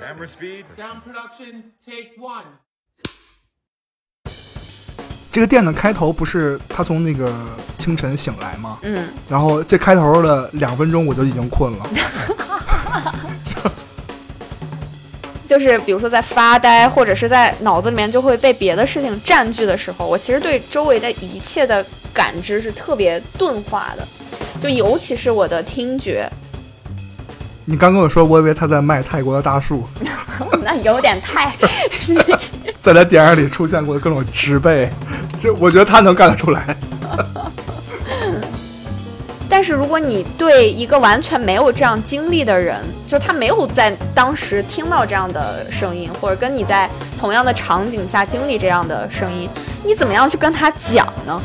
Camera speed. Sound production, take one. 这个店的开头不是他从那个清晨醒来吗？嗯，然后这开头的两分钟我就已经困了。就是比如说在发呆，或者是在脑子里面就会被别的事情占据的时候，我其实对周围的一切的感知是特别钝化的，就尤其是我的听觉，你刚跟我说，我以为他在卖泰国的大树，那有点太，在他电影里出现过的各种植被，这我觉得他能干得出来。但是如果你对一个完全没有这样经历的人，就是他没有在当时听到这样的声音，或者跟你在同样的场景下经历这样的声音，你怎么样去跟他讲呢？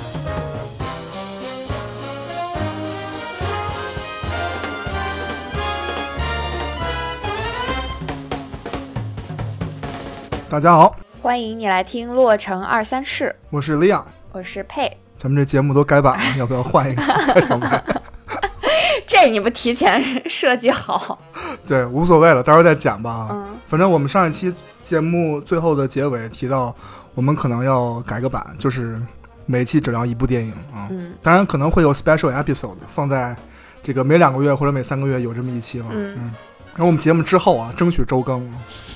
大家好，欢迎你来听《洛城二三事》，我是李阳，我是佩。咱们这节目都改版了，要不要换一个？这你不提前设计好？对，无所谓了，到时候再讲吧。嗯反正我们上一期节目最后的结尾提到，我们可能要改个版，就是每期只聊一部电影啊。嗯当然可能会有 special episode 放在这个每两个月或者每三个月有这么一期了。嗯然后我们节目之后啊，争取周更，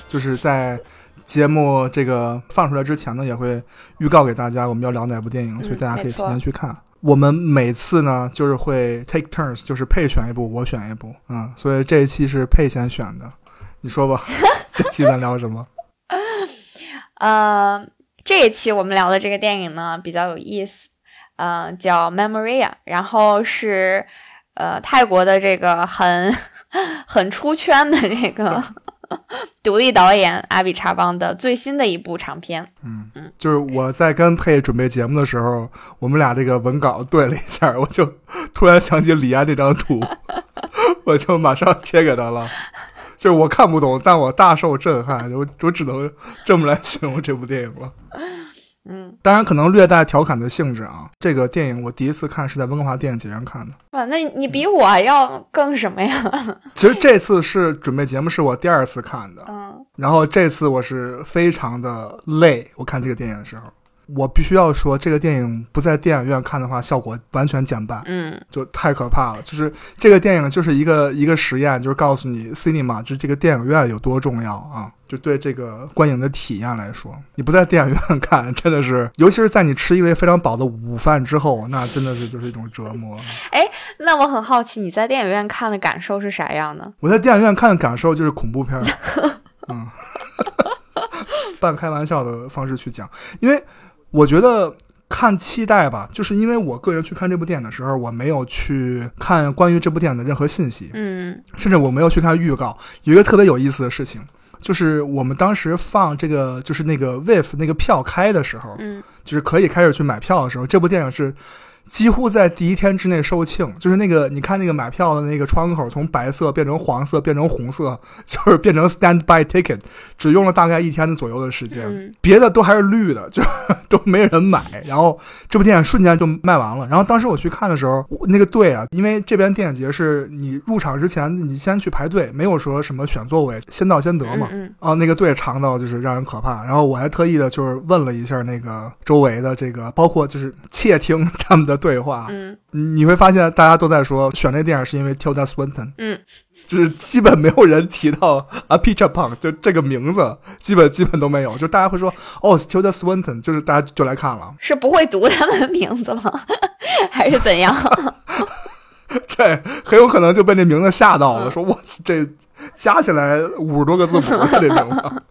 就是在节目这个放出来之前呢，也会预告给大家我们要聊哪部电影，嗯所以大家可以提前去看。我们每次呢，就是会 take turns，就是配选一部，我选一部，嗯，所以这一期是配先选的，你说吧，这期咱聊什么？呃，这一期我们聊的这个电影呢比较有意思，呃，叫《Memoria》，然后是呃泰国的这个很 很出圈的这个 独立导演阿比查邦的最新的一部长片。嗯嗯就是我在跟佩准备节目的时候，我们俩这个文稿对了一下，我就突然想起李安这张图，我就马上贴给他了。就是我看不懂，但我大受震撼，我我只能这么来形容这部电影了。嗯，当然可能略带调侃的性质啊。这个电影我第一次看是在温哥华电影节上看的。哇，那你比我要更什么呀？其实这次是准备节目是我第二次看的，嗯然后这次我是非常的累。我看这个电影的时候，我必须要说，这个电影不在电影院看的话，效果完全减半。嗯就太可怕了。就是这个电影就是一个一个实验，就是告诉你 cinema 就是这个电影院有多重要啊！就对这个观影的体验来说，你不在电影院看，真的是，尤其是在你吃一位非常饱的午饭之后，那真的是就是一种折磨。哎那我很好奇，你在电影院看的感受是啥样的？我在电影院看的感受就是恐怖片儿，嗯，半开玩笑的方式去讲，因为我觉得看期待吧，就是因为我个人去看这部电影的时候，我没有去看关于这部电影的任何信息，嗯甚至我没有去看预告。有一个特别有意思的事情，就是我们当时放这个就是那个 WIF 那个票开的时候，嗯就是可以开始去买票的时候，这部电影是几乎在第一天之内售罄。就是那个你看那个买票的那个窗口从白色变成黄色，变成红色，就是变成 standby ticket，只用了大概一天的左右的时间。嗯别的都还是绿的，就都没人买。然后这部电影瞬间就卖完了。然后当时我去看的时候，那个队啊，因为这边电影节是你入场之前你先去排队，没有说什么选座位，先到先得嘛。嗯啊，那个队长到就是让人可怕。然后我还特意的就是问了一下那个周围的这个，包括就是窃听他们的对话，嗯你你会发现大家都在说选这电影是因为 Tilda Swinton，嗯，就是基本没有人提到 A p i c h a Pong 就这个名字，基本基本都没有。就大家会说哦 Tilda Swinton，就是大家就来看了。是不会读他的名字吗？还是怎样？这很有可能就被那名字吓到了，说我这加起来五十多个字母啊，这名字。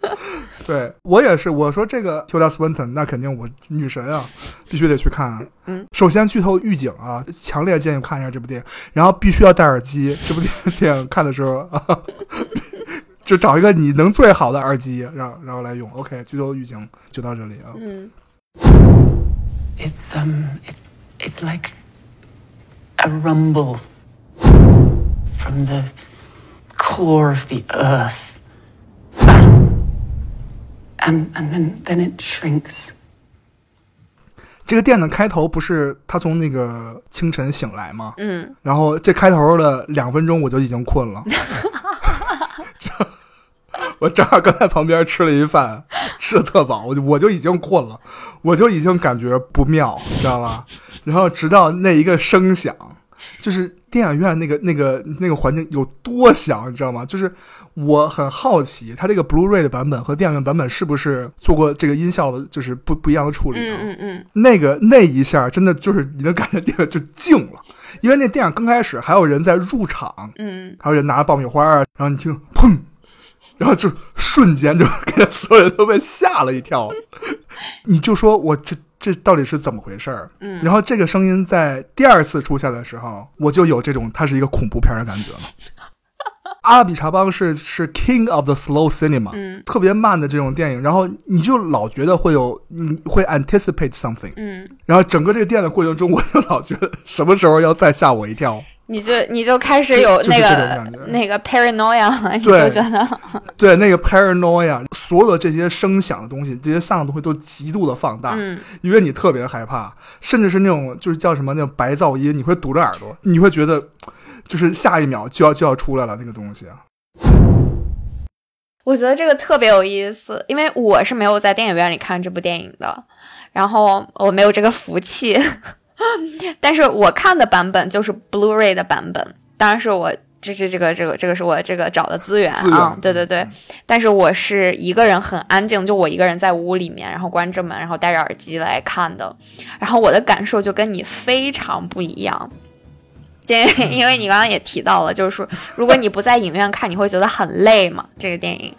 对我也是，我说这个 Tilda Swinton，那肯定我女神啊，必须得去看。嗯，首先剧透预警啊，强烈建议看一下这部电影，然后必须要戴耳机。这部电电影看的时候啊，就找一个你能最好的耳机，然后然后来用。OK，剧透预警就到这里啊。嗯 It's um it's it's like a rumble from the core of the earth. And and then then it shrinks. 这个店的开头不是他从那个清晨醒来吗？嗯然后这开头的两分钟我就已经困了，就我正好刚在旁边吃了一饭，吃的特饱，我就我就已经困了，我就已经感觉不妙，你知道吧？然后直到那一个声响，就是电影院那个那个那个环境有多响，你知道吗？就是我很好奇，它这个 Blu-ray 的版本和电影院版本是不是做过这个音效的，就是不不一样的处理啊？嗯嗯嗯，那个那一下真的就是你能感觉电影就静了，因为那电影刚开始还有人在入场，嗯，还有人拿着爆米花啊，然后你听砰，然后就瞬间就 给所有人都被吓了一跳，你就说我这这到底是怎么回事儿？嗯然后这个声音在第二次出现的时候，我就有这种它是一个恐怖片的感觉了。阿拉比查邦是是 King of the Slow Cinema，、嗯特别慢的这种电影，然后你就老觉得会有，你会 anticipate something，嗯，然后整个这个电影的过程中，我就老觉得什么时候要再吓我一跳。你就你就开始有那个那个 paranoia 了，你就觉得对，那个 paranoia，所有的这些声响的东西，这些 sound 的东西都极度的放大，嗯因为你特别害怕，甚至是那种就是叫什么那种白噪音，你会堵着耳朵，你会觉得就是下一秒就要就要出来了那个东西。啊我觉得这个特别有意思，因为我是没有在电影院里看这部电影的，然后我没有这个福气，但是我看的版本就是 Blu-ray 的版本，当然是我这是这个这个这个是我这个找的资源啊，对对对，但是我是一个人很安静，就我一个人在屋里面，然后关着门，然后戴着耳机来看的，然后我的感受就跟你非常不一样。因 为因为你刚刚也提到了，就是说，如果你不在影院看，你会觉得很累嘛，这个电影。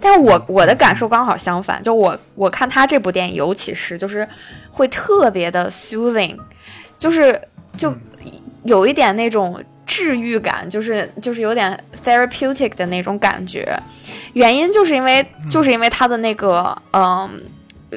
但是我我的感受刚好相反，就我我看他这部电影，尤其是就是会特别的 soothing，就是就有一点那种治愈感，就是就是有点 therapeutic 的那种感觉。原因就是因为就是因为他的那个嗯。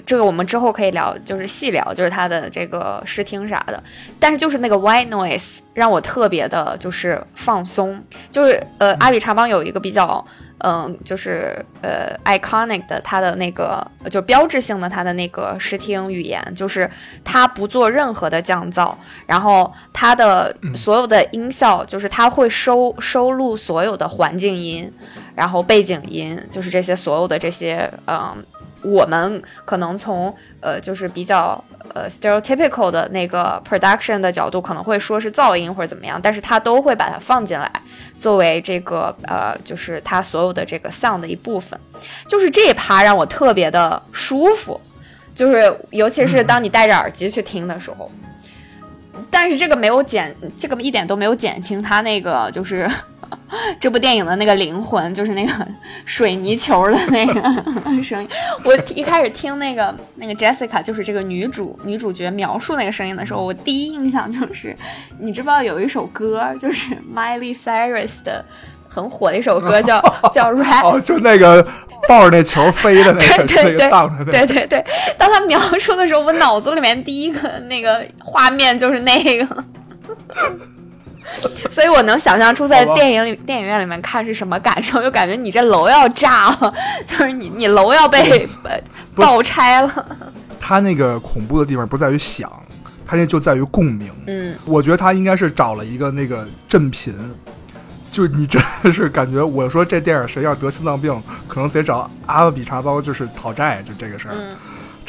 这个我们之后可以聊，就是细聊，就是他的这个视听啥的。但是就是那个 white noise 让我特别的，就是放松。就是呃，阿比查邦有一个比较，嗯、就是呃 iconic 的它的那个就标志性的它的那个视听语言，就是它不做任何的降噪，然后它的所有的音效，就是它会收收录所有的环境音，然后背景音，就是这些所有的这些嗯。我们可能从呃，就是比较呃 stereotypical 的那个 production 的角度，可能会说是噪音或者怎么样，但是它都会把它放进来，作为这个呃，就是它所有的这个 sound 的一部分。就是这一趴让我特别的舒服，就是尤其是当你戴着耳机去听的时候。但是这个没有减，这个一点都没有减轻它那个就是这部电影的那个灵魂，就是那个水泥球的那个 声音。我一开始听那个那个 Jessica，就是这个女主女主角描述那个声音的时候，我第一印象就是，你知不知道有一首歌，就是 Miley Cyrus 的很火的一首歌叫 叫 Rap。哦，就那个抱着那球飞 的那个，对对那个荡着那个，对对对，当他描述的时候，我脑子里面第一个那个画面就是那个，所以我能想象出在电影里电影院里面看是什么感受，就感觉你这楼要炸了，就是你你楼要被呃爆拆了。他那个恐怖的地方不在于响，他那就在于共鸣。嗯，我觉得他应该是找了一个那个振频，就是你真的是感觉，我说这电影谁要得心脏病，可能得找阿拉比查包就是讨债，就这个事儿，嗯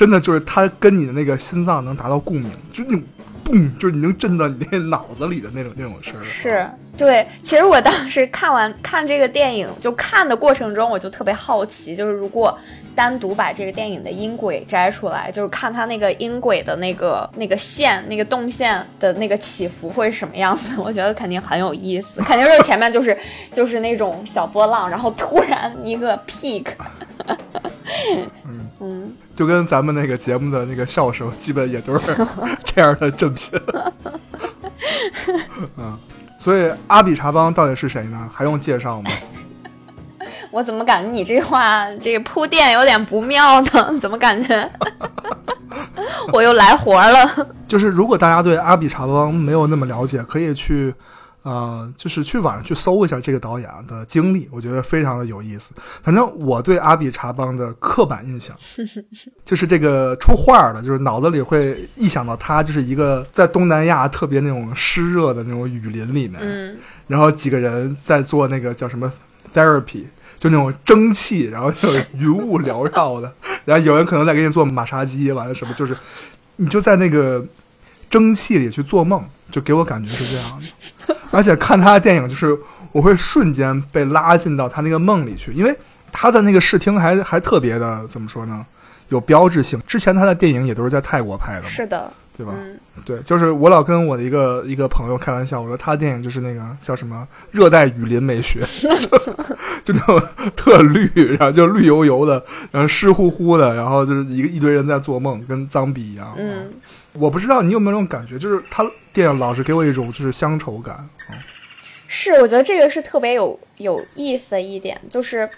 真的就是他跟你的那个心脏能达到共鸣，就那种嘣，就是你能震到你那脑子里的那种那种声儿。是对。其实我当时看完看这个电影，就看的过程中，我就特别好奇，就是如果单独把这个电影的音轨摘出来，就是看它那个音轨的那个那个线、那个动线的那个起伏会是什么样子，我觉得肯定很有意思。肯定是前面就是就 是那种小波浪，然后突然一个 peak。嗯，就跟咱们那个节目的那个笑声，基本也都是 这样的正品。嗯，所以阿比查邦到底是谁呢？还用介绍吗？我怎么感觉你这话这个铺垫有点不妙呢？怎么感觉我又来活了？就是如果大家对阿比查邦没有那么了解，可以去，呃，就是去网上去搜一下这个导演的经历，我觉得非常的有意思。反正我对阿比查邦的刻板印象，就是这个出画儿的，就是脑子里会一想到他就是一个在东南亚特别那种湿热的那种雨林里面，嗯然后几个人在做那个叫什么 therapy，就那种蒸汽，然后就云雾缭绕的，然后有人可能在给你做马杀鸡，完了什么，就是你就在那个蒸汽里去做梦，就给我感觉是这样的。而且看他的电影，就是我会瞬间被拉进到他那个梦里去，因为他的那个视听还还特别的怎么说呢？有标志性。之前他的电影也都是在泰国拍的嘛，是的，对吧？嗯，对，就是我老跟我的一个一个朋友开玩笑，我说他的电影就是那个叫什么热带雨林美学，就就那种特绿，然后就绿油油的，然后湿乎乎的，然后就是一个一堆人在做梦，跟脏逼一样。嗯，我不知道你有没有那种感觉，就是他电影老是给我一种就是乡愁感。嗯是，我觉得这个是特别有有意思的一点，就是，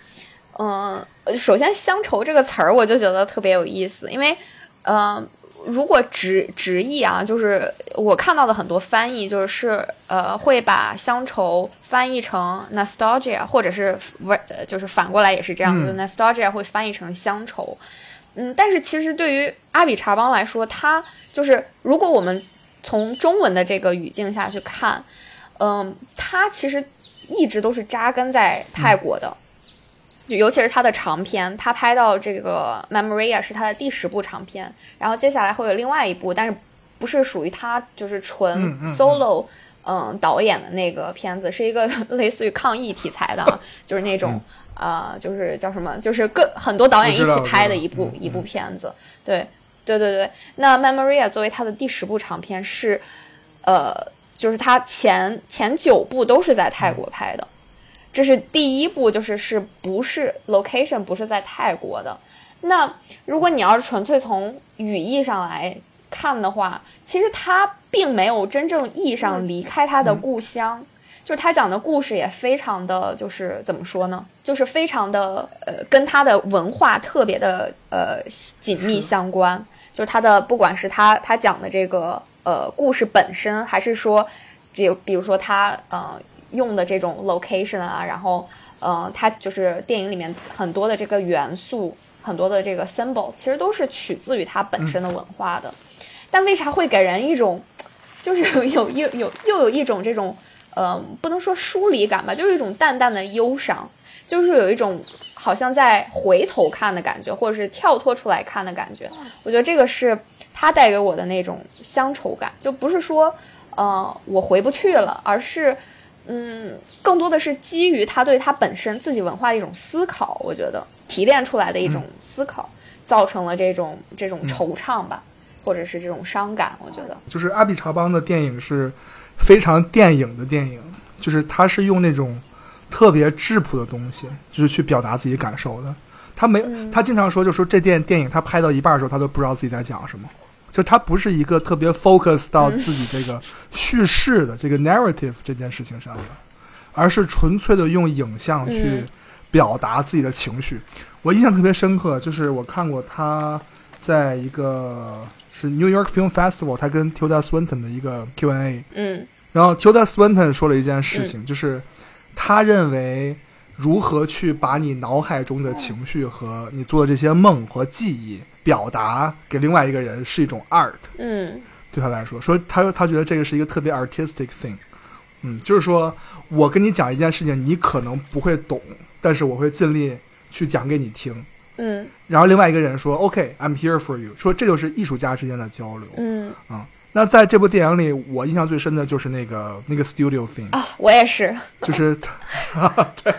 嗯、首先“乡愁”这个词儿，我就觉得特别有意思，因为，嗯、如果直直译啊，就是我看到的很多翻译，就是呃，会把乡愁翻译成 nostalgia，或者是呃就是反过来也是这样，嗯就 nostalgia 会翻译成乡愁。嗯，但是其实对于阿比查邦来说，它就是如果我们从中文的这个语境下去看，嗯，他其实一直都是扎根在泰国的，就尤其是他的长片，他拍到这个《Memoria》是他的第十部长片，然后接下来会有另外一部，但是不是属于他就是纯 solo 嗯导演的那个片子，是一个 类似于抗议题材的啊，就是那种。呃，就是叫什么，就是各很多导演一起拍的一部嗯一部片子，对，对对对。那《Memoria》作为他的第十部长片是，呃，就是他前前九部都是在泰国拍的，这是第一步，就是是不是 location 不是在泰国的。那如果你要是纯粹从语义上来看的话，其实他并没有真正意义上离开他的故乡。就是他讲的故事也非常的，就是怎么说呢？就是非常的呃，跟他的文化特别的呃紧密相关。就是他的不管是他他讲的这个呃故事本身，还是说，比如比如说他呃用的这种 location 啊，然后呃它就是电影里面很多的这个元素，很多的这个 symbol，其实都是取自于它本身的文化的。但为啥会给人一种就是有有有又有一种这种呃不能说疏离感吧，就是一种淡淡的忧伤，就是有一种好像在回头看的感觉，或者是跳脱出来看的感觉。我觉得这个是它带给我的那种乡愁感，就不是说呃我回不去了，而是嗯更多的是基于他对他本身自己文化的一种思考，我觉得提炼出来的一种思考，造成了这种这种惆怅吧，或者是这种伤感。我觉得，就是阿比查邦的电影是非常电影的电影，就是他是用那种特别质朴的东西，就是去表达自己感受的。他没，他经常说，就说这电电影他拍到一半的时候，他都不知道自己在讲什么。就他不是一个特别 focus 到自己这个叙事的这个 narrative 这件事情上的，而是纯粹的用影像去嗯。表达自己的情绪。我印象特别深刻，就是我看过他在一个是 New York Film Festival，他跟 Tilda Swinton 的一个 Q&A，嗯。然后 Tilda Swinton 说了一件事情，就是他认为如何去把你脑海中的情绪和你做的这些梦和记忆表达给另外一个人是一种 art，嗯。对他来说，说他他觉得这个是一个特别 artistic thing，嗯，就是说我跟你讲一件事情，你可能不会懂，但是我会尽力去讲给你听。嗯。然后另外一个人说：“OK，I'm、here for you。”说这就是艺术家之间的交流。嗯。那在这部电影里，我印象最深的就是那个那个 studio thing、啊，我也是，就是，对，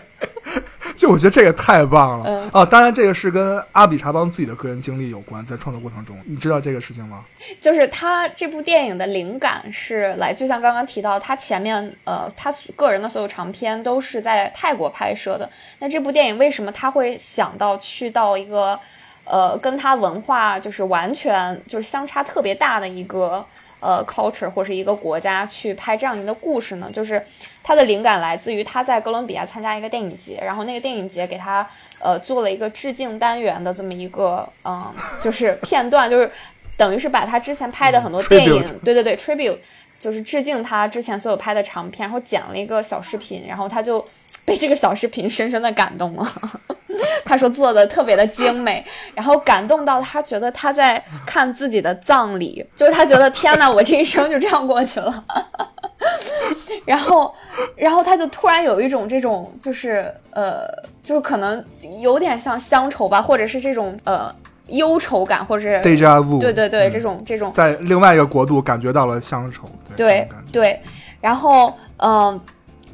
就我觉得这个太棒了、嗯啊！当然，这个是跟阿比查邦自己的个人经历有关，在创作过程中，你知道这个事情吗？就是他这部电影的灵感是来，就像刚刚提到，他前面呃，他个人的所有长片都是在泰国拍摄的。那这部电影为什么他会想到去到一个呃，跟他文化就是完全就是相差特别大的一个呃 culture 或是一个国家去拍这样一个故事呢？就是他的灵感来自于他在哥伦比亚参加一个电影节，然后那个电影节给他呃做了一个致敬单元的这么一个嗯、就是片段，就是等于是把他之前拍的很多嗯电影对对对，tribute 就是致敬他之前所有拍的长片，然后剪了一个小视频，然后他就被这个小视频深深的感动了。他说做的特别的精美，然后感动到他觉得他在看自己的葬礼，就是他觉得天呐，我这一生就这样过去了。然后，然后他就突然有一种这种就是呃就是可能有点像乡愁吧，或者是这种呃忧愁感，或者是 deja vu，对对对，嗯这种这种在另外一个国度感觉到了乡愁，对对，然后嗯、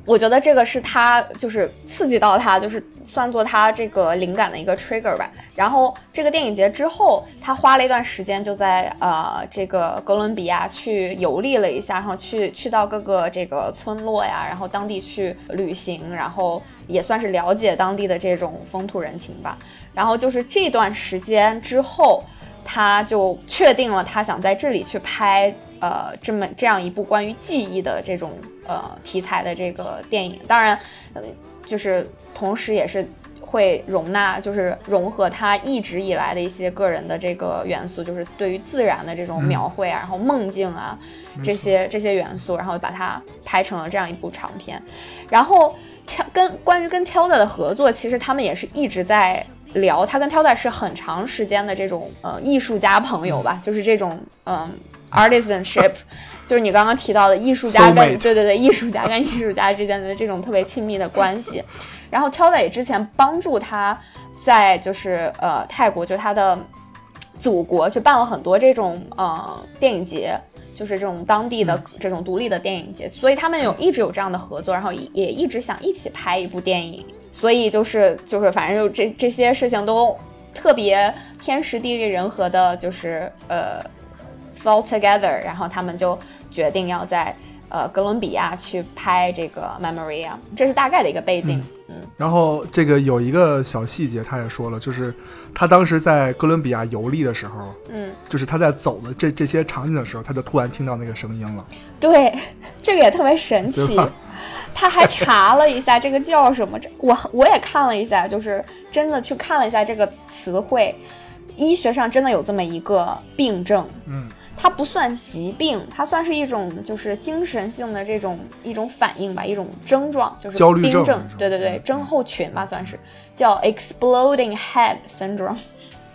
我觉得这个是他就是刺激到他，就是算作他这个灵感的一个 trigger 吧。然后这个电影节之后，他花了一段时间就在呃这个哥伦比亚去游历了一下，然后去去到各个这个村落呀，然后当地去旅行，然后也算是了解当地的这种风土人情吧。然后就是这段时间之后，他就确定了他想在这里去拍呃这么这样一部关于记忆的这种呃题材的这个电影。当然，呃，就是同时也是会容纳，就是融合他一直以来的一些个人的这个元素，就是对于自然的这种描绘啊，然后梦境啊这些这些元素，然后把它拍成了这样一部长片。然后挑跟关于跟 Tilda 的合作，其实他们也是一直在聊，他跟 Tilda 是很长时间的这种呃艺术家朋友吧，就是这种嗯、artisanship，就是你刚刚提到的艺术家跟对对对艺术家跟艺术家之间的这种特别亲密的关系。然后 Tilda 也之前帮助他在就是呃泰国，就他的祖国去办了很多这种呃电影节。就是这种当地的这种独立的电影节，所以他们有一直有这样的合作，然后也也一直想一起拍一部电影，所以就是就是反正就这这些事情都特别天时地利人和的，就是呃 fall together，然后他们就决定要在呃哥伦比亚去拍这个 Memoria，这是大概的一个背景。嗯然后这个有一个小细节，他也说了，就是他当时在哥伦比亚游历的时候，嗯，就是他在走的这这些场景的时候，他就突然听到那个声音了，对，这个也特别神奇。他还查了一下这个叫什么，这我我也看了一下，就是真的去看了一下这个词汇，医学上真的有这么一个病症，嗯，它不算疾病，它算是一种就是精神性的这种一种反应吧，一种症状，就是焦虑症症，对对对嗯，症候群吧，算是叫 exploding head syndrome，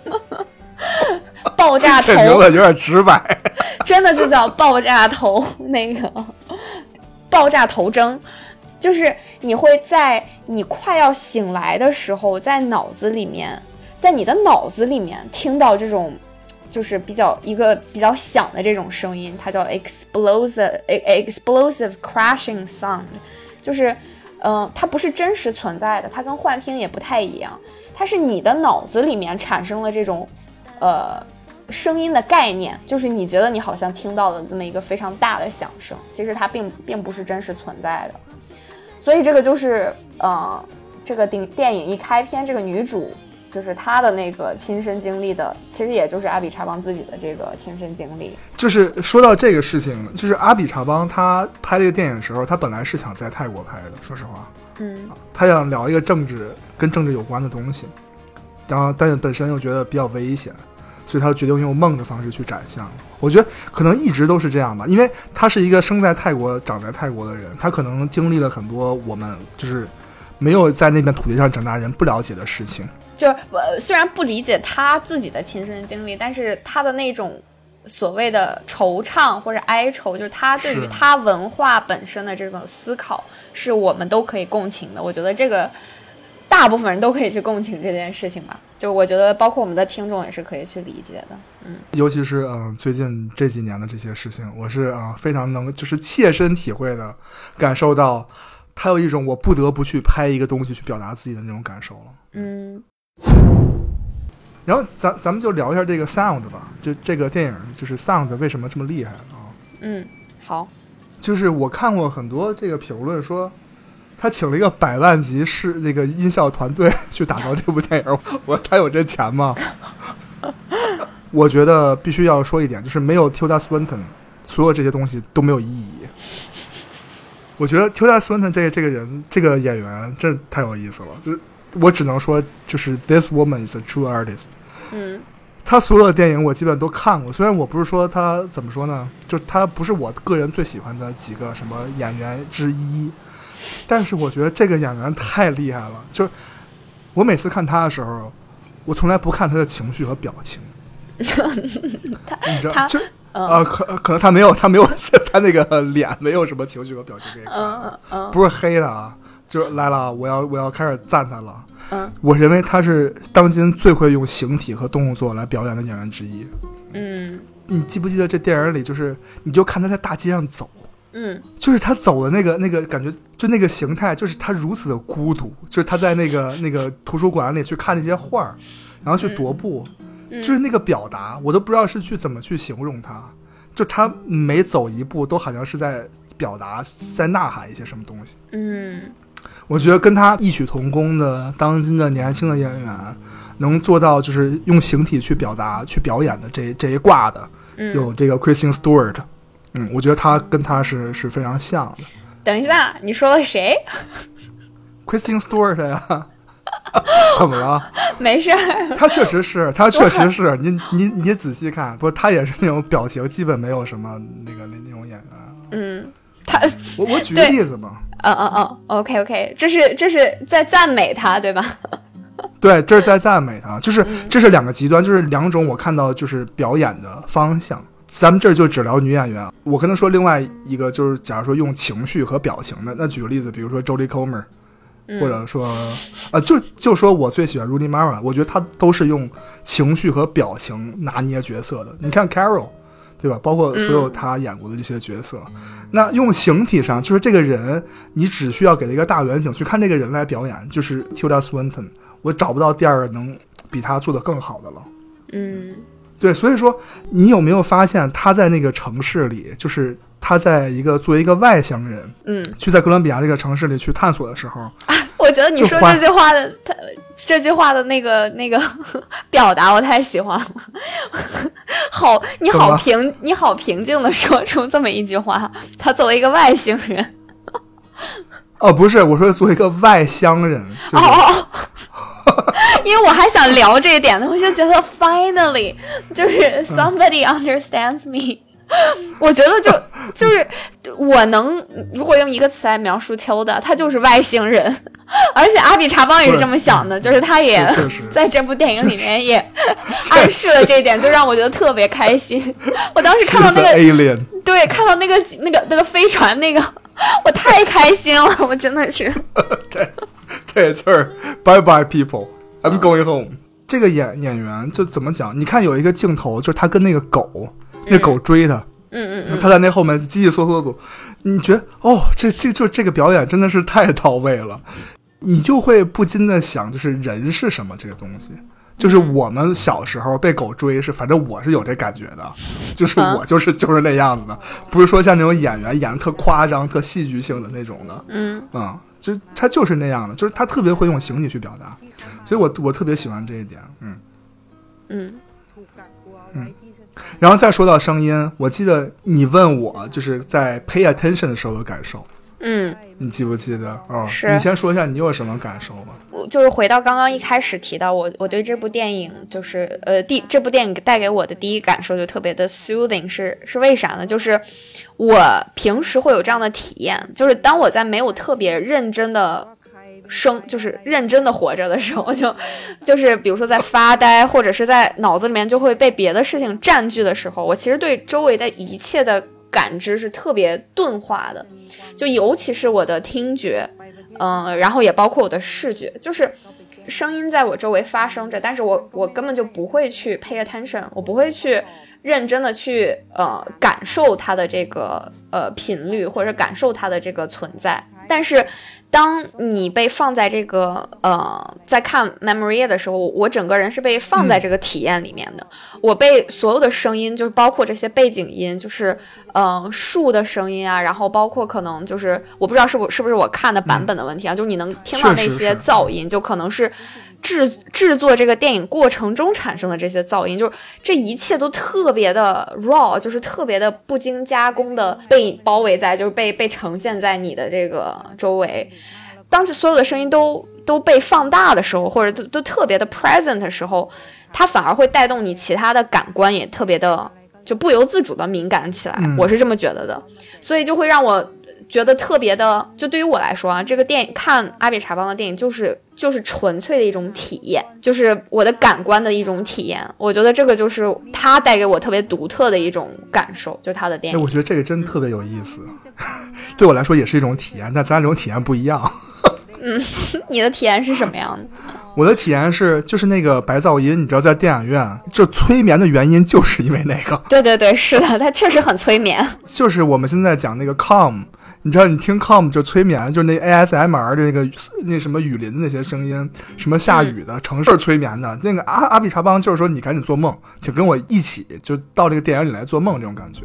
爆炸头这名字有点直白。真的就叫爆炸头那个爆炸头症，就是你会在你快要醒来的时候，在脑子里面，在你的脑子里面听到这种。就是比较一个比较响的这种声音，它叫 explosive explosive crashing sound，就是，嗯、它不是真实存在的，它跟幻听也不太一样，它是你的脑子里面产生了这种，呃，声音的概念，就是你觉得你好像听到了这么一个非常大的响声，其实它并并不是真实存在的。所以这个就是，呃，这个电电影一开篇，这个女主就是他的那个亲身经历的，其实也就是阿比查邦自己的这个亲身经历。就是说到这个事情，就是阿比查邦他拍这个电影的时候，他本来是想在泰国拍的，说实话，嗯他想聊一个政治跟政治有关的东西，然后但是本身又觉得比较危险，所以他就决定用梦的方式去展现。我觉得可能一直都是这样吧，因为他是一个生在泰国、长在泰国的人，他可能经历了很多我们就是没有在那片土地上长大人不了解的事情。就是我，虽然不理解他自己的亲身经历，但是他的那种所谓的惆怅或者哀愁，就是他对于他文化本身的这种思考，是我们都可以共情的。我觉得这个大部分人都可以去共情这件事情吧。就我觉得，包括我们的听众也是可以去理解的。嗯尤其是嗯、呃最近这几年的这些事情，我是啊、呃非常能就是切身体会的感受到，他有一种我不得不去拍一个东西去表达自己的那种感受了。嗯然后咱咱们就聊一下这个 Sound 吧，就这个电影就是 Sound 为什么这么厉害啊？嗯，好，就是我看过很多这个评论说，他请了一个百万级是那个音效团队 去打造这部电影，我他有这钱吗？我觉得必须要说一点，就是没有 Tilda Swinton，所有这些东西都没有意义。我觉得 Tilda Swinton 这个这个人这个演员真太有意思了，就是我只能说，就是 This woman is a true artist。嗯他所有的电影我基本都看过，虽然我不是说她怎么说呢，就她不是我个人最喜欢的几个什么演员之一，但是我觉得这个演员太厉害了。就我每次看她的时候，我从来不看她的情绪和表情。他你知道，他就嗯呃，可可能他没有，他没有，他那个脸没有什么情绪和表情可以看，嗯嗯不是黑的啊，就来了，我要我要开始赞他了。嗯，我认为他是当今最会用形体和动作来表演的演员之一。嗯。你记不记得这电影里，就是你就看他在大街上走，嗯。就是他走的那个那个感觉，就那个形态，就是他如此的孤独，就是他在那个那个图书馆里去看那些画儿，然后去踱步，嗯。就是那个表达，我都不知道是去怎么去形容他，就他每走一步都好像是在表达，在呐喊一些什么东西。嗯我觉得跟他异曲同工的当今的年轻的演员，能做到就是用形体去表达、去表演的这这一挂的，嗯。有这个 Kristen Stewart，嗯，我觉得他跟他是是非常像的。等一下，你说了谁？Kristen Stewart 呀，怎么了？没事儿。他确实是，他确实是，你你你仔细看，不，他也是那种表情基本没有什么那个那那种演员。嗯，他，我我举个例子吧，嗯嗯嗯，OK OK，这是这是在赞美他，对吧？对，这是在赞美他，就是这是两个极端，就是两种我看到就是表演的方向。咱们这儿就只聊女演员，我跟他说另外一个就是，假如说用情绪和表情的，那举个例子，比如说 Jodie Comer，、或者说啊，就就说我最喜欢 Rooney Mara，我觉得他都是用情绪和表情拿捏角色的。你看 Carol，对吧？包括所有他演过的这些角色，那用形体上就是这个人，你只需要给他一个大远景去看这个人来表演，就是 Tilda Swinton，我找不到第二个能比他做的更好的了。嗯。对，所以说你有没有发现他在那个城市里，就是他在一个作为一个外乡人，嗯，去在哥伦比亚这个城市里去探索的时候，我觉得你说这句话的他这句话的那个那个 表达我太喜欢了，好，你好平你好平静的说出这么一句话。他作为一个外星人，哦，不是，我说作为一个外乡人，就是、哦哦哦，因为我还想聊这一点呢，我就觉得 finally 就是 somebody understands me。我觉得就 就是我能，如果用一个词来描述 Tilda，他就是外星人，而且阿比查邦也是这么想的，就是他也在这部电影里面也暗示了这一点，就让我觉得特别开心。我当时看到那个 alien，对，看到那个那个那个飞船那个，我太开心了，我真的是。对，对，就是 Bye bye people, I'm going home。这个演演员就怎么讲？你看有一个镜头，就是他跟那个狗，那狗追他，嗯嗯嗯，他在那后面叽叽嗦嗦的，你觉得哦，这这就这个表演真的是太到位了，你就会不禁的想，就是人是什么这个东西。就是我们小时候被狗追是，反正我是有这感觉的，就是嗯。我就是就是那样子的，不是说像那种演员演的特夸张、特戏剧性的那种的，嗯。嗯，就他就是那样的，就是他特别会用形体去表达，所以我我特别喜欢这一点，嗯。嗯。嗯然后再说到声音，我记得你问我就是在 pay attention 的时候的感受，嗯，你记不记得？哦，是你先说一下你有什么感受吧。我就是回到刚刚一开始提到我我对这部电影就是呃第这部电影带给我的第一感受就特别的 soothing，是是为啥呢？就是我平时会有这样的体验，就是当我在没有特别认真的。生就是认真的活着的时候，就就是比如说在发呆，或者是在脑子里面就会被别的事情占据的时候，我其实对周围的一切的感知是特别钝化的，就尤其是我的听觉，嗯、然后也包括我的视觉，就是声音在我周围发生着，但是我我根本就不会去 pay attention，我不会去认真的去呃感受它的这个呃频率，或者感受它的这个存在，但是。当你被放在这个呃，在看 Memory 的时候，我整个人是被放在这个体验里面的。我被所有的声音，就是包括这些背景音，就是呃树的声音啊，然后包括可能就是我不知道是不是不是我看的版本的问题啊，就是你能听到那些噪音，就可能是制制作这个电影过程中产生的这些噪音，就是这一切都特别的 raw，就是特别的不经加工的被包围在，就是被被呈现在你的这个周围。当这所有的声音都都被放大的时候，或者都都特别的 present 的时候，它反而会带动你其他的感官也特别的就不由自主的敏感起来。我是这么觉得的，所以就会让我觉得特别的，就对于我来说啊，这个电影看阿比查邦的电影就是就是纯粹的一种体验，就是我的感官的一种体验。我觉得这个就是他带给我特别独特的一种感受，就是他的电哎，影。我觉得这个真特别有意思，对我来说也是一种体验，但咱俩这种体验不一样。嗯你的体验是什么样的？我的体验是，就是那个白噪音，你知道，在电影院，这催眠的原因就是因为那个，对对对，是的，它确实很催眠。就是我们现在讲那个 calm，你知道，你听 calm 就催眠，就是那 ASMR 的那个那什么雨林的那些声音，什么下雨的、城市催眠的，那个阿阿比查邦就是说你赶紧做梦，请跟我一起就到这个电影里来做梦这种感觉。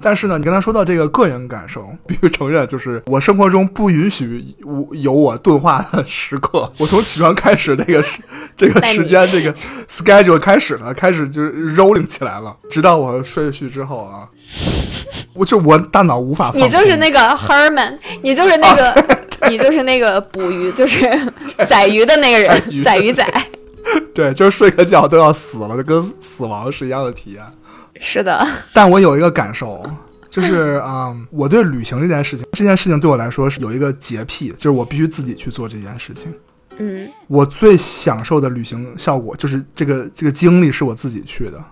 但是呢，你刚才说到这个个人感受，必须承认，就是我生活中不允许我有我钝化的时刻。我从起床开始，这个时这个时间这个 schedule 开始了，开始就是 rolling 起来了，直到我睡去之后啊，我就我大脑无法。你就是那个 Herman，你就是那个，你就是那个捕鱼，就是 宰鱼的那个人，宰鱼仔。对，就是睡个觉都要死了，就跟死亡是一样的体验。是的，但我有一个感受，就是啊、嗯我对旅行这件事情，这件事情对我来说是有一个洁癖，就是我必须自己去做这件事情。嗯我最享受的旅行效果就是这个这个经历是我自己去的，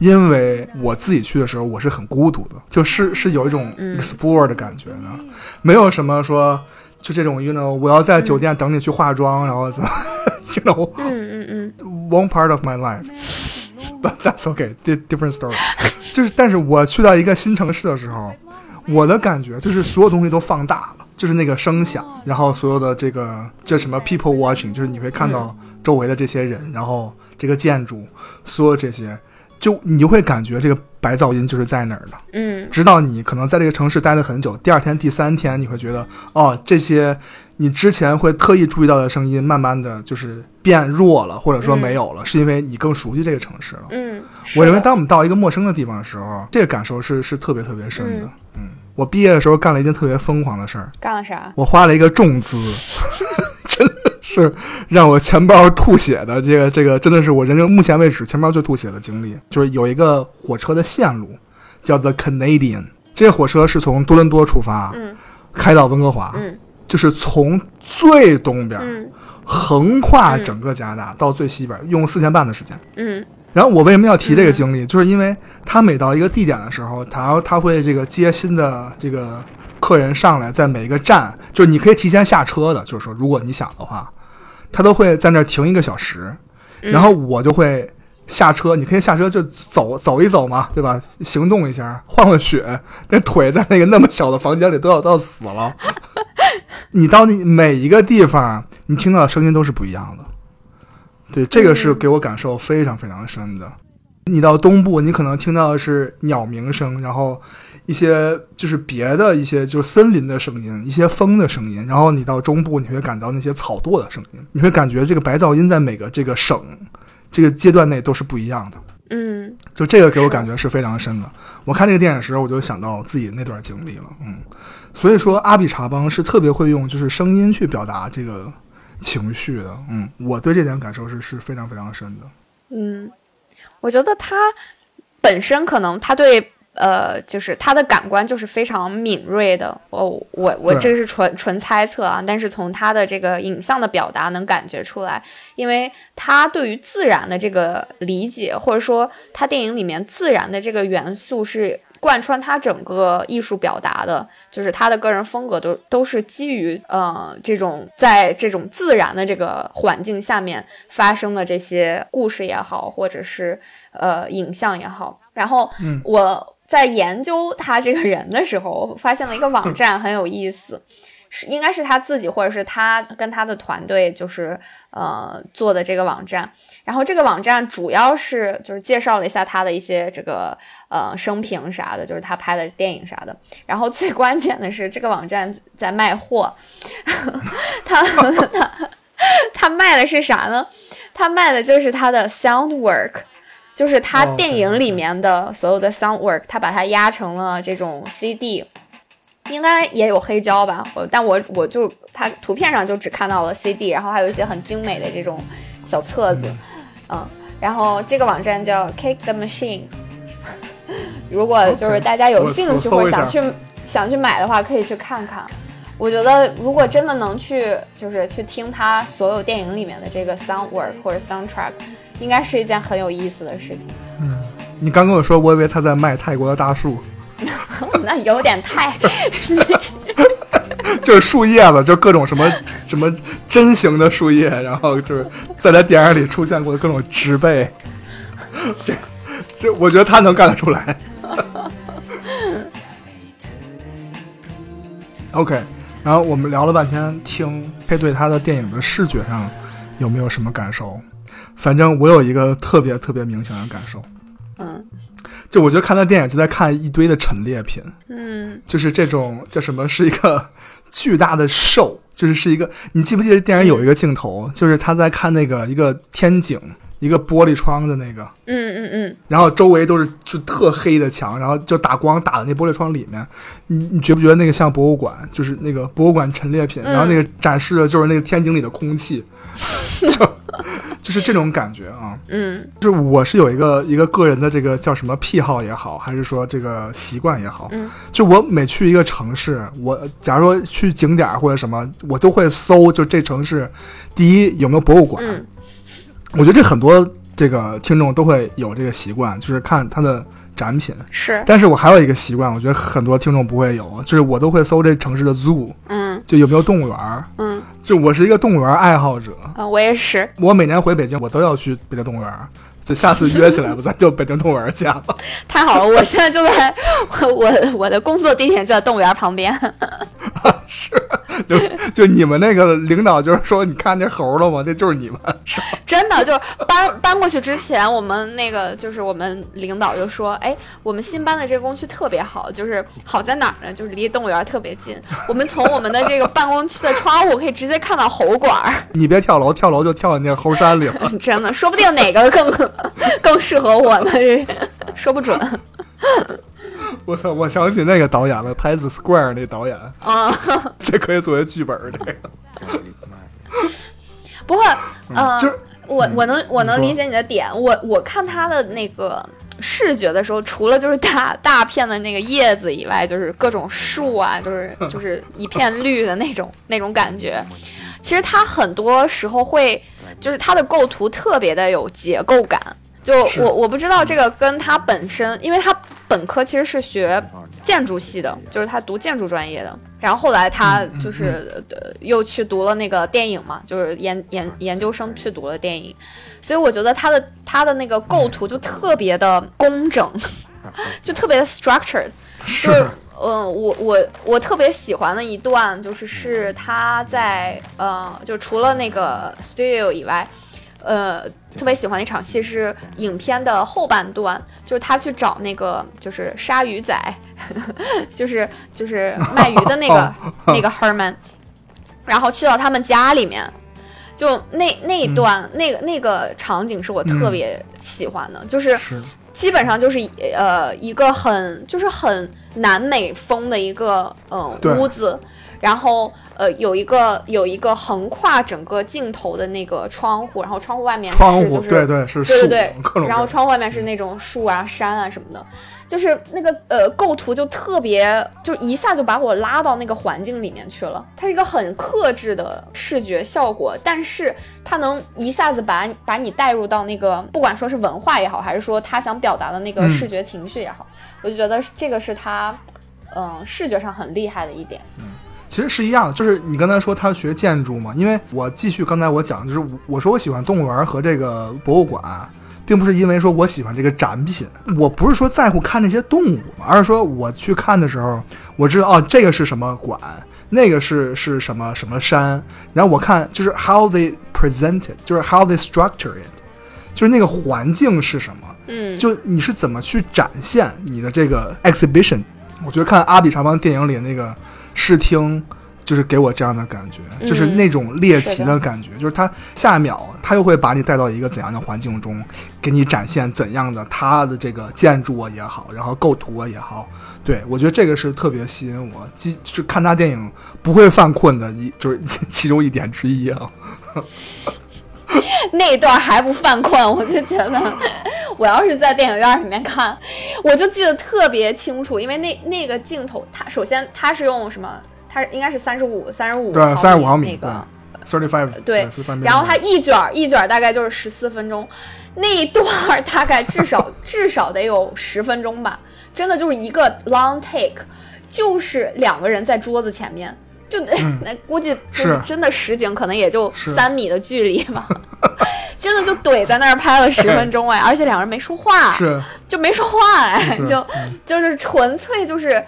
因为我自己去的时候我是很孤独的，就是是有一种 explore 的感觉的，没有什么说就这种 you know 我要在酒店等你去化妆，然后怎么 you know 嗯嗯嗯，one part of my life。But that's okay, di- different story。就是，但是我去到一个新城市的时候，我的感觉就是所有东西都放大了，就是那个声响，然后所有的这个这什么 people watching，就是你会看到周围的这些人，然后这个建筑，所有这些，就你就会感觉这个白噪音就是在哪儿呢。嗯直到你可能在这个城市待了很久，第二天、第三天，你会觉得哦，这些你之前会特意注意到的声音，慢慢的就是变弱了，或者说没有了，是因为你更熟悉这个城市了。嗯，我认为，当我们到一个陌生的地方的时候，这个感受是是特别特别深的。嗯，我毕业的时候干了一件特别疯狂的事儿，干了啥？我花了一个重资，真 的是让我钱包吐血的。这个这个真的是我人生目前为止钱包最吐血的经历，就是有一个火车的线路叫 The Canadian，这个火车是从多伦多出发，嗯。开到温哥华，嗯。就是从最东边、嗯。横跨整个加拿大到最西边，用四天半的时间。嗯。然后我为什么要提这个经历，就是因为他每到一个地点的时候，他他会这个接新的这个客人上来，在每一个站，就是你可以提前下车的，就是说如果你想的话，他都会在那儿停一个小时，然后我就会下车，你可以下车就走走一走嘛，对吧？行动一下，换换血，那腿在那个那么小的房间里都要都要死了。你到你每一个地方，你听到的声音都是不一样的。对，这个是给我感受非常非常深的。你到东部，你可能听到的是鸟鸣声，然后一些就是别的一些就是森林的声音，一些风的声音。然后你到中部，你会感到那些草垛的声音，你会感觉这个白噪音在每个这个省这个阶段内都是不一样的。嗯就这个给我感觉是非常深的。我看这个电影的时候，我就想到自己那段经历了。嗯，所以说阿比查邦是特别会用就是声音去表达这个情绪的。嗯，我对这点感受是是非常非常深的。嗯，我觉得他本身可能他对呃，就是他的感官就是非常敏锐的。哦，我我这是纯纯猜测啊，但是从他的这个影像的表达能感觉出来，因为他对于自然的这个理解，或者说他电影里面自然的这个元素是。贯穿他整个艺术表达的，就是他的个人风格都都是基于呃这种在这种自然的这个环境下面发生的这些故事也好，或者是呃影像也好。然后嗯我在研究他这个人的时候，发现了一个网站很有意思，是应该是他自己或者是他跟他的团队就是呃做的这个网站。然后这个网站主要是就是介绍了一下他的一些这个呃生平啥的，就是他拍的电影啥的。然后最关键的是，这个网站在卖货，他他他卖的是啥呢？他卖的就是他的 sound work。就是他哦电影里面的所有的 sound work，他把它压成了这种 CD，应该也有黑胶吧，我但我我就他图片上就只看到了 CD，然后还有一些很精美的这种小册子，嗯，然后这个网站叫 Cake the Machine，如果就是大家有兴趣或者想去想去买的话，可以去看看。我觉得如果真的能去，就是去听他所有电影里面的这个 sound work 或者 soundtrack，应该是一件很有意思的事情。嗯你刚跟我说，我以为他在卖泰国的大树，那有点太，就就是树叶子，就各种什么什么针形的树叶，然后就是在他电影里出现过的各种植被，这这我觉得他能干得出来。OK，然后我们聊了半天，听配对他的电影的视觉上有没有什么感受？反正我有一个特别特别明显的感受，嗯。就我觉得看他电影就在看一堆的陈列品，嗯。就是这种叫什么，是一个巨大的 show，就是是一个，你记不记得电影有一个镜头，就是他在看那个一个天井，一个玻璃窗的那个，嗯嗯嗯，然后周围都是就特黑的墙，然后就打光打在那玻璃窗里面，你你觉不觉得那个像博物馆？就是那个博物馆陈列品，然后那个展示的就是那个天井里的空气，就就是这种感觉啊。嗯就是我是有一个一个个人的这个叫什么癖好也好，还是说这个习惯也好，嗯就我每去一个城市，我假如说去景点儿或者什么，我都会搜，就这城市第一有没有博物馆。嗯我觉得这很多这个听众都会有这个习惯，就是看他的展品。是，但是我还有一个习惯，我觉得很多听众不会有，就是我都会搜这城市的 zoo，嗯就有没有动物园儿。嗯就我是一个动物园爱好者，啊，我也是。我每年回北京，我都要去北京动物园下次约起来吧，咱就北京动物园儿见了。太好了，我现在就在我我我的工作地点就在动物园旁边。是，就就你们那个领导就是说，你看那猴了吗？那就是你们。真的，就是搬搬过去之前，我们那个就是我们领导就说，哎，我们新搬的这个工区特别好，就是好在哪儿呢？就是离动物园特别近，我们从我们的这个办公区的窗户可以直接看到猴馆儿。你别跳楼，跳楼就跳进那猴山里了。真的，说不定哪个更更适合我呢，这说不准我操！我想起那个导演了，拍《The Square》那导演，啊。这可以作为剧本儿。这个不过，呃，就是我我能我能理解你的点。我我看他的那个视觉的时候，除了就是大大片的那个叶子以外，就是各种树啊，就是 就是一片绿的那种那种感觉。其实他很多时候会，就是他的构图特别的有结构感。就我我不知道这个跟他本身，因为他本科其实是学建筑系的，就是他读建筑专业的，然后后来他就是、呃又去读了那个电影嘛，就是研研研究生去读了电影，所以我觉得他的他的那个构图就特别的工整，就特别的 structured，就是嗯，我我我特别喜欢的一段就是是他在呃，就除了那个 studio 以外，呃，特别喜欢的一场戏是影片的后半段，就是他去找那个就是鲨鱼仔，就是就是卖鱼的那个那个 Herman，然后去到他们家里面。就那那一段、那个那个场景是我特别喜欢的，就是是。基本上就是呃一个很就是很南美风的一个嗯、对。屋子，然后呃有一个有一个横跨整个镜头的那个窗户，然后窗户外面窗户，是就是对对对对对然后窗户外面是那种树啊、山啊什么的，就是那个呃构图就特别，就一下就把我拉到那个环境里面去了。它是一个很克制的视觉效果，但是它能一下子把把你带入到那个，不管说是文化也好，还是说他想表达的那个嗯视觉情绪也好，我就觉得这个是他嗯、视觉上很厉害的一点。其实是一样的，就是你刚才说他学建筑嘛，因为我继续刚才我讲，就是我我说我喜欢动物园和这个博物馆，并不是因为说我喜欢这个展品，我不是说在乎看那些动物嘛，而是说我去看的时候，我知道哦这个是什么馆，那个是是什么什么山，然后我看就是 how they present it，就是 how they structure it，就是那个环境是什么，嗯，就你是怎么去展现你的这个 exhibition？我觉得看《阿比查邦》电影里那个视听，就是给我这样的感觉，嗯就是那种猎奇的的感觉，就是他下一秒他又会把你带到一个怎样的环境中，给你展现怎样的他的这个建筑啊也好，然后构图啊也好，对我觉得这个是特别吸引我，即就是看他电影不会犯困的一就是其中一点之一啊。那一段还不犯困，我就觉得我要是在电影院里面看，我就记得特别清楚，因为那那个镜头，它首先它是用什么？它应该是三十五三十五对，三十五毫米，那个。thirty five，对，然后它一卷儿一卷儿大概就是十四分钟，那一段大概至少至少得有十分钟吧，真的就是一个 long take，就是两个人在桌子前面，就 那估计就是。是真的实景可能也就三米的距离吧，真的就怼在那儿拍了十分钟哎，而且两个人没说话，是。就没说话哎，是就就是纯粹就是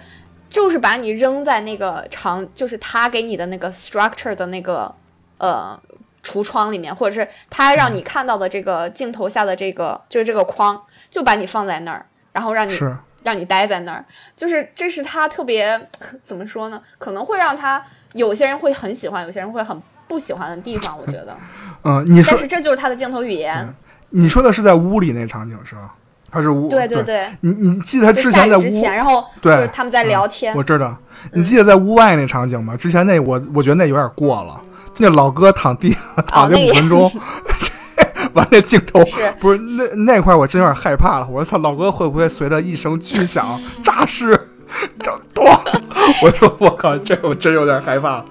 就是把你扔在那个长，就是他给你的那个 structure 的那个呃橱窗里面，或者是他让你看到的这个镜头下的这个就是这个框，就把你放在那儿，然后让你是，让你待在那儿，就是这是他特别 怎么说呢？可能会让他有些人会很喜欢，有些人会很不喜欢的地方，我觉得。嗯，你说但是这就是他的镜头语言，你说的是在屋里那场景是吧？还是屋？对对对，你你记得他之前在屋之前，然后就对是他们在聊天，我知道，你记得在屋外那场景吗？之前那我我觉得那有点过了，那老哥躺地上躺那那个五分钟，完那镜头是不是那那块我真有点害怕了，我操，老哥会不会随着一声巨响诈尸，这咣？我说我靠，这我真有点害怕。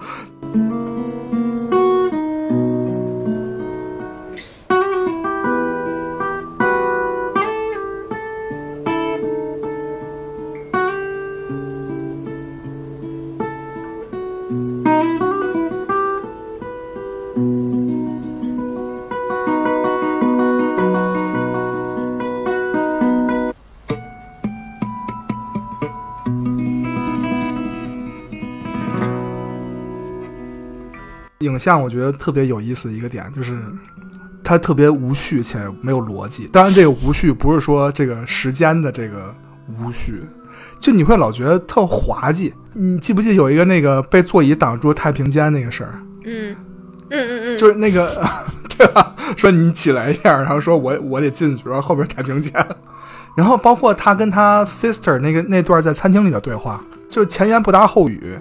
影像我觉得特别有意思的一个点就是，它特别无序且没有逻辑。当然，这个无序不是说这个时间的这个无序，就你会老觉得特滑稽。你记不记得有一个那个被座椅挡住太平间那个事儿？嗯嗯嗯嗯，就是那个 对吧？说你起来一下，然后说我我得进去，然后后边太平间，然后包括他跟他 sister 那个那段在餐厅里的对话，就是前言不搭后语。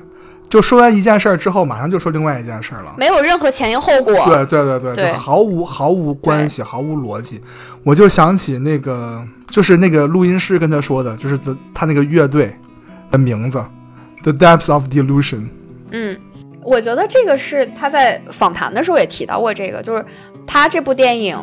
就说完一件事儿之后，马上就说另外一件事儿了。没有任何前因后果，对对对对，对就毫无毫无关系，毫无逻辑。我就想起那个，就是那个录音师跟他说的，就是他那个乐队的名字，The Depths of Delusion。嗯，我觉得这个是他在访谈的时候也提到过这个，就是他这部电影，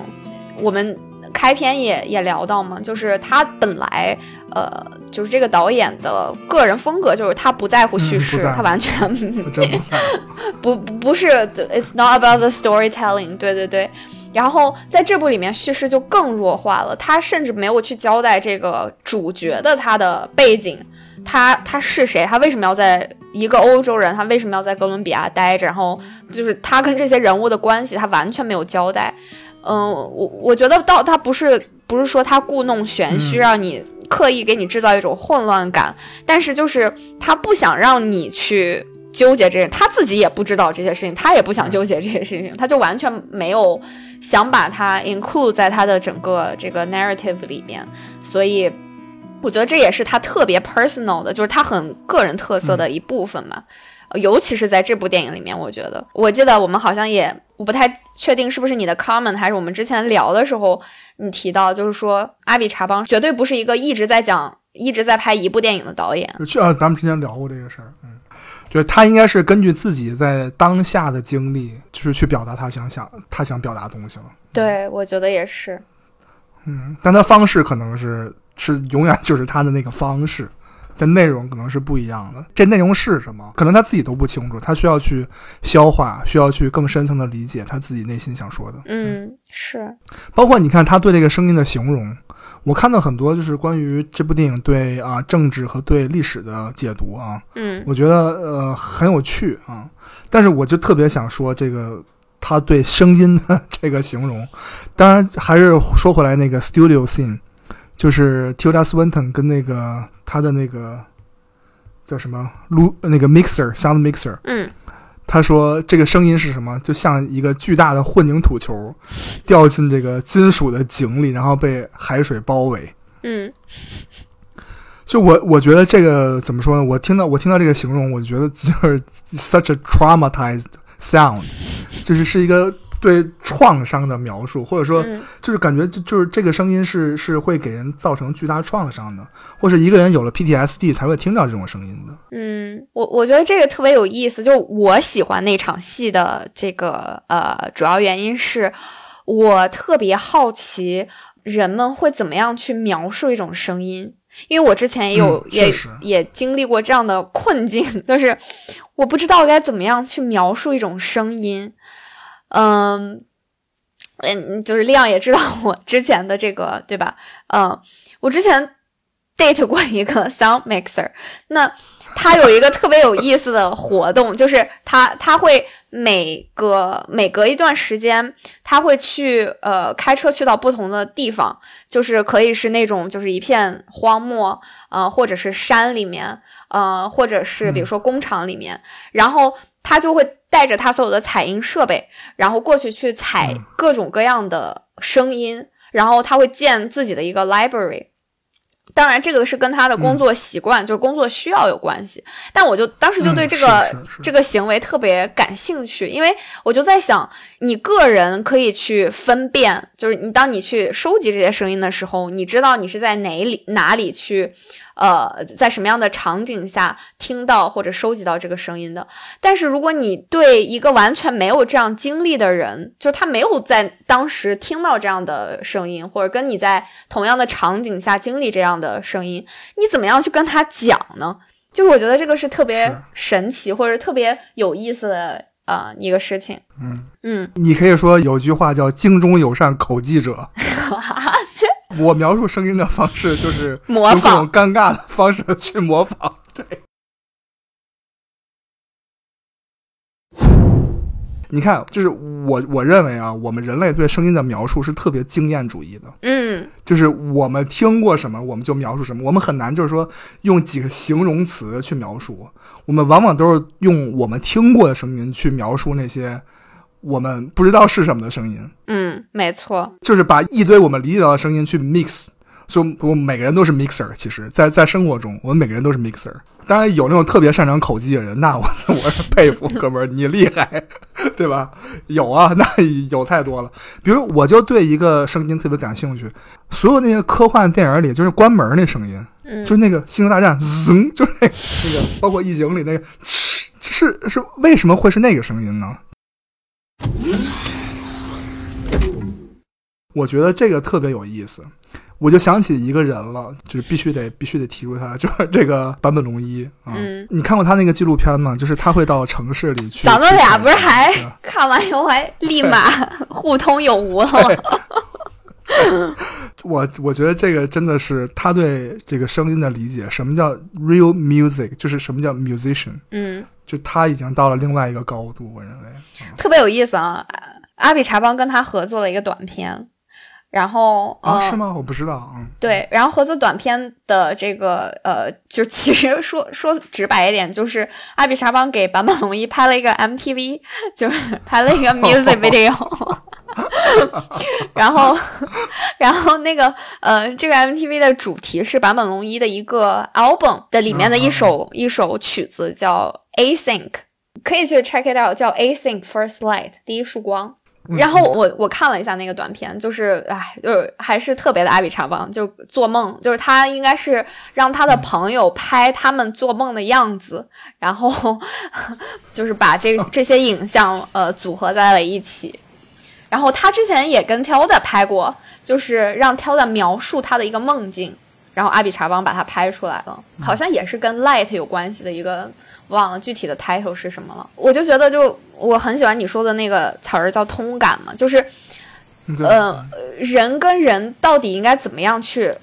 我们开篇也也聊到嘛，就是他本来呃，就是这个导演的个人风格，就是他不在乎叙事，他完全不在乎。不不不是，it's not about the storytelling，对对对。然后在这部里面叙事就更弱化了，他甚至没有去交代这个主角的他的背景，他他是谁，他为什么要在一个欧洲人，他为什么要在哥伦比亚待着，然后就是他跟这些人物的关系，他完全没有交代。嗯，我我觉得倒他不是不是说他故弄玄虚，嗯。让你刻意给你制造一种混乱感，但是就是他不想让你去纠结这些，他自己也不知道这些事情，他也不想纠结这些事情，他就完全没有想把它 include 在他的整个这个 narrative 里面，所以我觉得这也是他特别 personal 的，就是他很个人特色的一部分嘛。呃尤其是在这部电影里面，我觉得，我记得我们好像也，我不太确定是不是你的 comment，还是我们之前聊的时候你提到，就是说阿比查邦绝对不是一个一直在讲、一直在拍一部电影的导演。就去啊，咱们之前聊过这个事儿，嗯，就是他应该是根据自己在当下的经历，就是去表达他想想他想表达的东西了。对，我觉得也是。嗯，但他方式可能是是永远就是他的那个方式，但内容可能是不一样的。这内容是什么？可能他自己都不清楚，他需要去消化，需要去更深层的理解他自己内心想说的。嗯，是，包括你看他对这个声音的形容，我看到很多就是关于这部电影对啊政治和对历史的解读啊，嗯我觉得呃很有趣啊。但是我就特别想说这个他对声音的 这个形容，当然还是说回来那个 studio scene，就是 Tilda Swinton 跟那个他的那个叫什么录那个 mixer sound mixer，嗯他说这个声音是什么？就像一个巨大的混凝土球掉进这个金属的井里，然后被海水包围。嗯就我我觉得这个怎么说呢？我听到我听到这个形容，我觉得就是 such a traumatized sound，就是是一个对创伤的描述，或者说嗯就是感觉就就是这个声音是是会给人造成巨大创伤的，或是一个人有了 PTSD 才会听到这种声音的。嗯，我我觉得这个特别有意思。就我喜欢那场戏的这个呃主要原因是，我特别好奇人们会怎么样去描述一种声音。因为我之前也有、嗯也也经历过这样的困境，就是我不知道该怎么样去描述一种声音。嗯，嗯，就是亮也知道 我之前的这个，对吧？嗯，我之前 date 过一个 sound mixer，那他有一个特别有意思的活动，就是他他会每隔每隔一段时间，他会去呃开车去到不同的地方，就是可以是那种就是一片荒漠，呃，或者是山里面，呃，或者是比如说工厂里面，然后他就会带着他所有的采音设备，然后过去去采各种各样的声音，然后他会建自己的一个 library。当然，这个是跟他的工作习惯，就是工作需要有关系。但我就当时就对嗯这个、这个行为特别感兴趣，因为我就在想，你个人可以去分辨，就是你当你去收集这些声音的时候，你知道你是在哪里哪里去，呃，在什么样的场景下听到或者收集到这个声音的。但是如果你对一个完全没有这样经历的人，就是他没有在当时听到这样的声音，或者跟你在同样的场景下经历这样的声音，你怎么样去跟他讲呢？就是我觉得这个是特别神奇或者特别有意思的呃一个事情。嗯嗯，你可以说有句话叫“京中有善口技者”。我描述声音的方式就是模用各种仿尴尬的方式去模仿。对，你看，就是我我认为啊，我们人类对声音的描述是特别经验主义的，嗯。就是我们听过什么，我们就描述什么，我们很难就是说用几个形容词去描述，我们往往都是用我们听过的声音去描述那些我们不知道是什么的声音。嗯，没错。就是把一堆我们理解到的声音去 mix，所以我们每个人都是 mixer。其实，在在生活中，我们每个人都是 mixer。当然，有那种特别擅长口技的人，那我 我是佩服，哥们儿，你厉害，对吧？有啊，那有太多了。比如，我就对一个声音特别感兴趣，所有那些科幻电影里，就是关门那声音，嗯就是那个《星球大战》，噌，就是那个那个，包括《异形》里那个，是是是，为什么会是那个声音呢？我觉得这个特别有意思，我就想起一个人了，就是必须得必须得提出他，就是这个坂本龙一啊。嗯你看过他那个纪录片吗？就是他会到城市里去。咱们俩不是还看完以后还立马互通有无了吗？我我觉得这个真的是他对这个声音的理解，什么叫 real music，就是什么叫 musician，嗯，就他已经到了另外一个高度，我认为。特别有意思啊。阿比查邦跟他合作了一个短片，然后啊，呃是吗？我不知道，嗯，对，然后合作短片的这个呃，就其实说 说直白一点，就是阿比查邦给坂本龙一拍了一个 MTV，就是拍了一个 music video，然后然后那个呃，这个 MTV 的主题是坂本龙一的一个 album 的里面的一首、一首曲子叫 Async，可以去 check it out，叫 Async First Light 第一束光。然后我我看了一下那个短片，就是哎，就是还是特别的阿比查邦，就做梦，就是他应该是让他的朋友拍他们做梦的样子，然后 就是把这这些影像呃组合在了一起。然后他之前也跟 Tilda 拍过，就是让 Tilda 描述他的一个梦境，然后阿比查邦把它拍出来了，好像也是跟 light 有关系的一个，忘了具体的 title 是什么了。我就觉得就我很喜欢你说的那个词儿叫通感嘛，就是，呃，人跟人到底应该怎么样去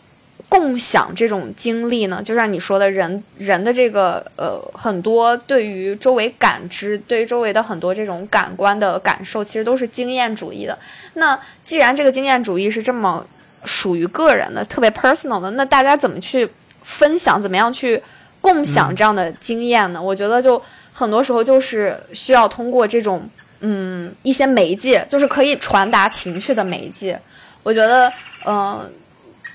共享这种经历呢？就像你说的，人人的这个呃，很多对于周围感知，对于周围的很多这种感官的感受，其实都是经验主义的。那既然这个经验主义是这么属于个人的、特别 personal 的，那大家怎么去分享？怎么样去共享这样的经验呢？我觉得就很多时候就是需要通过这种嗯一些媒介，就是可以传达情绪的媒介。我觉得，嗯、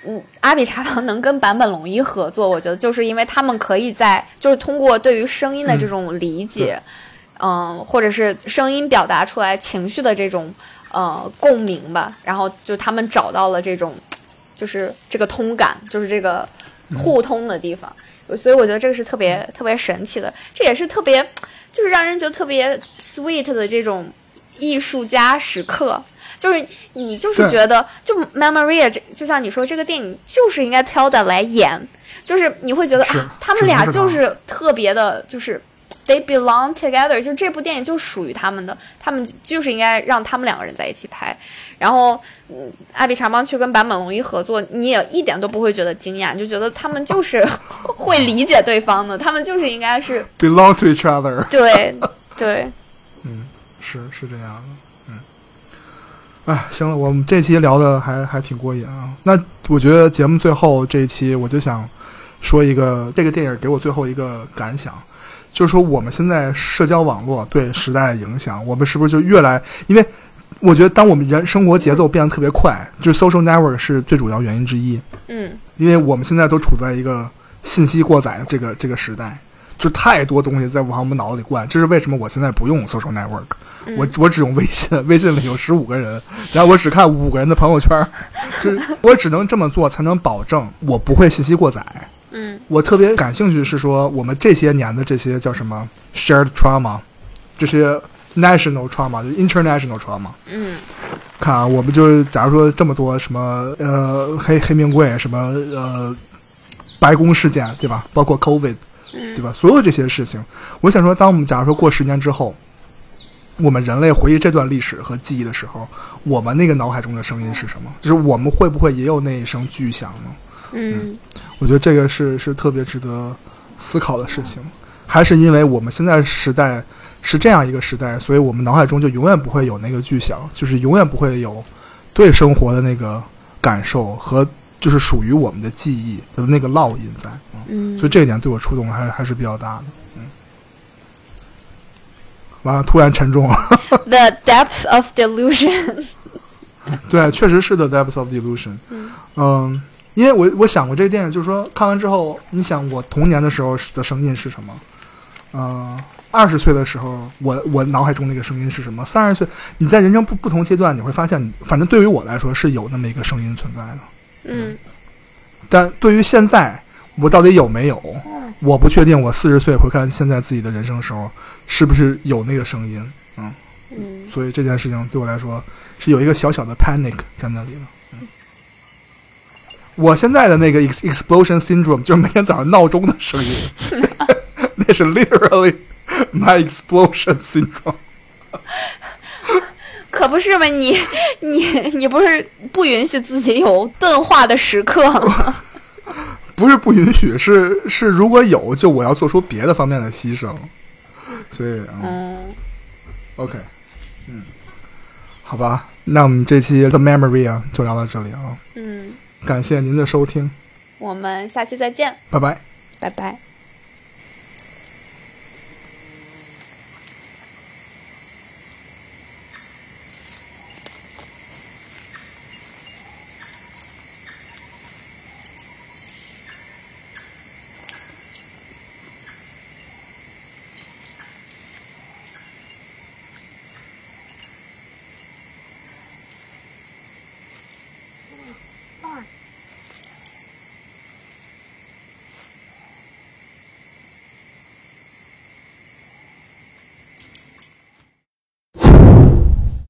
嗯，阿比查房能跟坂本龙一合作，我觉得就是因为他们可以在就是通过对于声音的这种理解，嗯、或者是声音表达出来情绪的这种呃共鸣吧，然后就他们找到了这种就是这个通感，就是这个互通的地方。所以我觉得这个是特别特别神奇的，这也是特别就是让人觉得特别 sweet 的这种艺术家时刻。就是你就是觉得，就 Memoria 这就像你说，这个电影就是应该 Tilda 来演，就是你会觉得啊，他们俩就是特别的，就是 they belong together，就这部电影就属于他们的，他们就是应该让他们两个人在一起拍。然后，嗯，阿比查邦去跟坂本龙一合作，你也一点都不会觉得惊讶，你就觉得他们就是 会理解对方的，他们就是应该是 belong to each other，对对，嗯是是这样的，嗯，哎，行了，我们这期聊的还还挺过瘾啊。那我觉得节目最后这一期，我就想说一个这个电影给我最后一个感想，就是说我们现在社交网络对时代的影响，我们是不是就越来？因为我觉得当我们人生活节奏变得特别快，就是 social network 是最主要原因之一。嗯因为我们现在都处在一个信息过载的这个这个时代，就太多东西在往我们脑子里灌。这是为什么我现在不用 social network，、我我只用微信，微信里有十五个人，然后我只看五个人的朋友圈，就是我只能这么做才能保证我不会信息过载。嗯我特别感兴趣是说，我们这些年的这些叫什么 shared trauma，这些 national trauma，就 international trauma。嗯看啊，我们就是假如说这么多什么呃黑黑名贵什么呃白宫事件对吧？包括 COVID 对吧？所有这些事情，我想说，当我们假如说过十年之后，我们人类回忆这段历史和记忆的时候，我们那个脑海中的声音是什么？就是我们会不会也有那一声巨响呢？嗯我觉得这个是是特别值得思考的事情，还是因为我们现在时代是这样一个时代，所以我们脑海中就永远不会有那个巨响，就是永远不会有对生活的那个感受和就是属于我们的记忆的那个烙印在，所以这一点对我触动还还是比较大的。嗯，完了，突然沉重了。the depth of delusion，对，确实是 The Depths of Delusion。嗯因为我我想过这个电影，就是说看完之后，你想我童年的时候的声音是什么？嗯，二十岁的时候，我我脑海中那个声音是什么？三十岁，你在人生不不同阶段，你会发现，反正对于我来说是有那么一个声音存在的。嗯但对于现在，我到底有没有？我不确定。我四十岁回看现在自己的人生的时候，是不是有那个声音？嗯，嗯所以这件事情对我来说是有一个小小的 panic 在那里的。嗯，我现在的那个 ex explosion syndrome 就是每天早上闹钟的声音，那是 literally my explosion syndrome。可不是嘛，你你你不是不允许自己有钝化的时刻吗？不是不允许，是是如果有，就我要做出别的方面的牺牲。所以，嗯。嗯。OK，嗯，好吧，那我们这期的 Memory 啊就聊到这里啊，嗯，感谢您的收听，我们下期再见，拜拜。拜拜。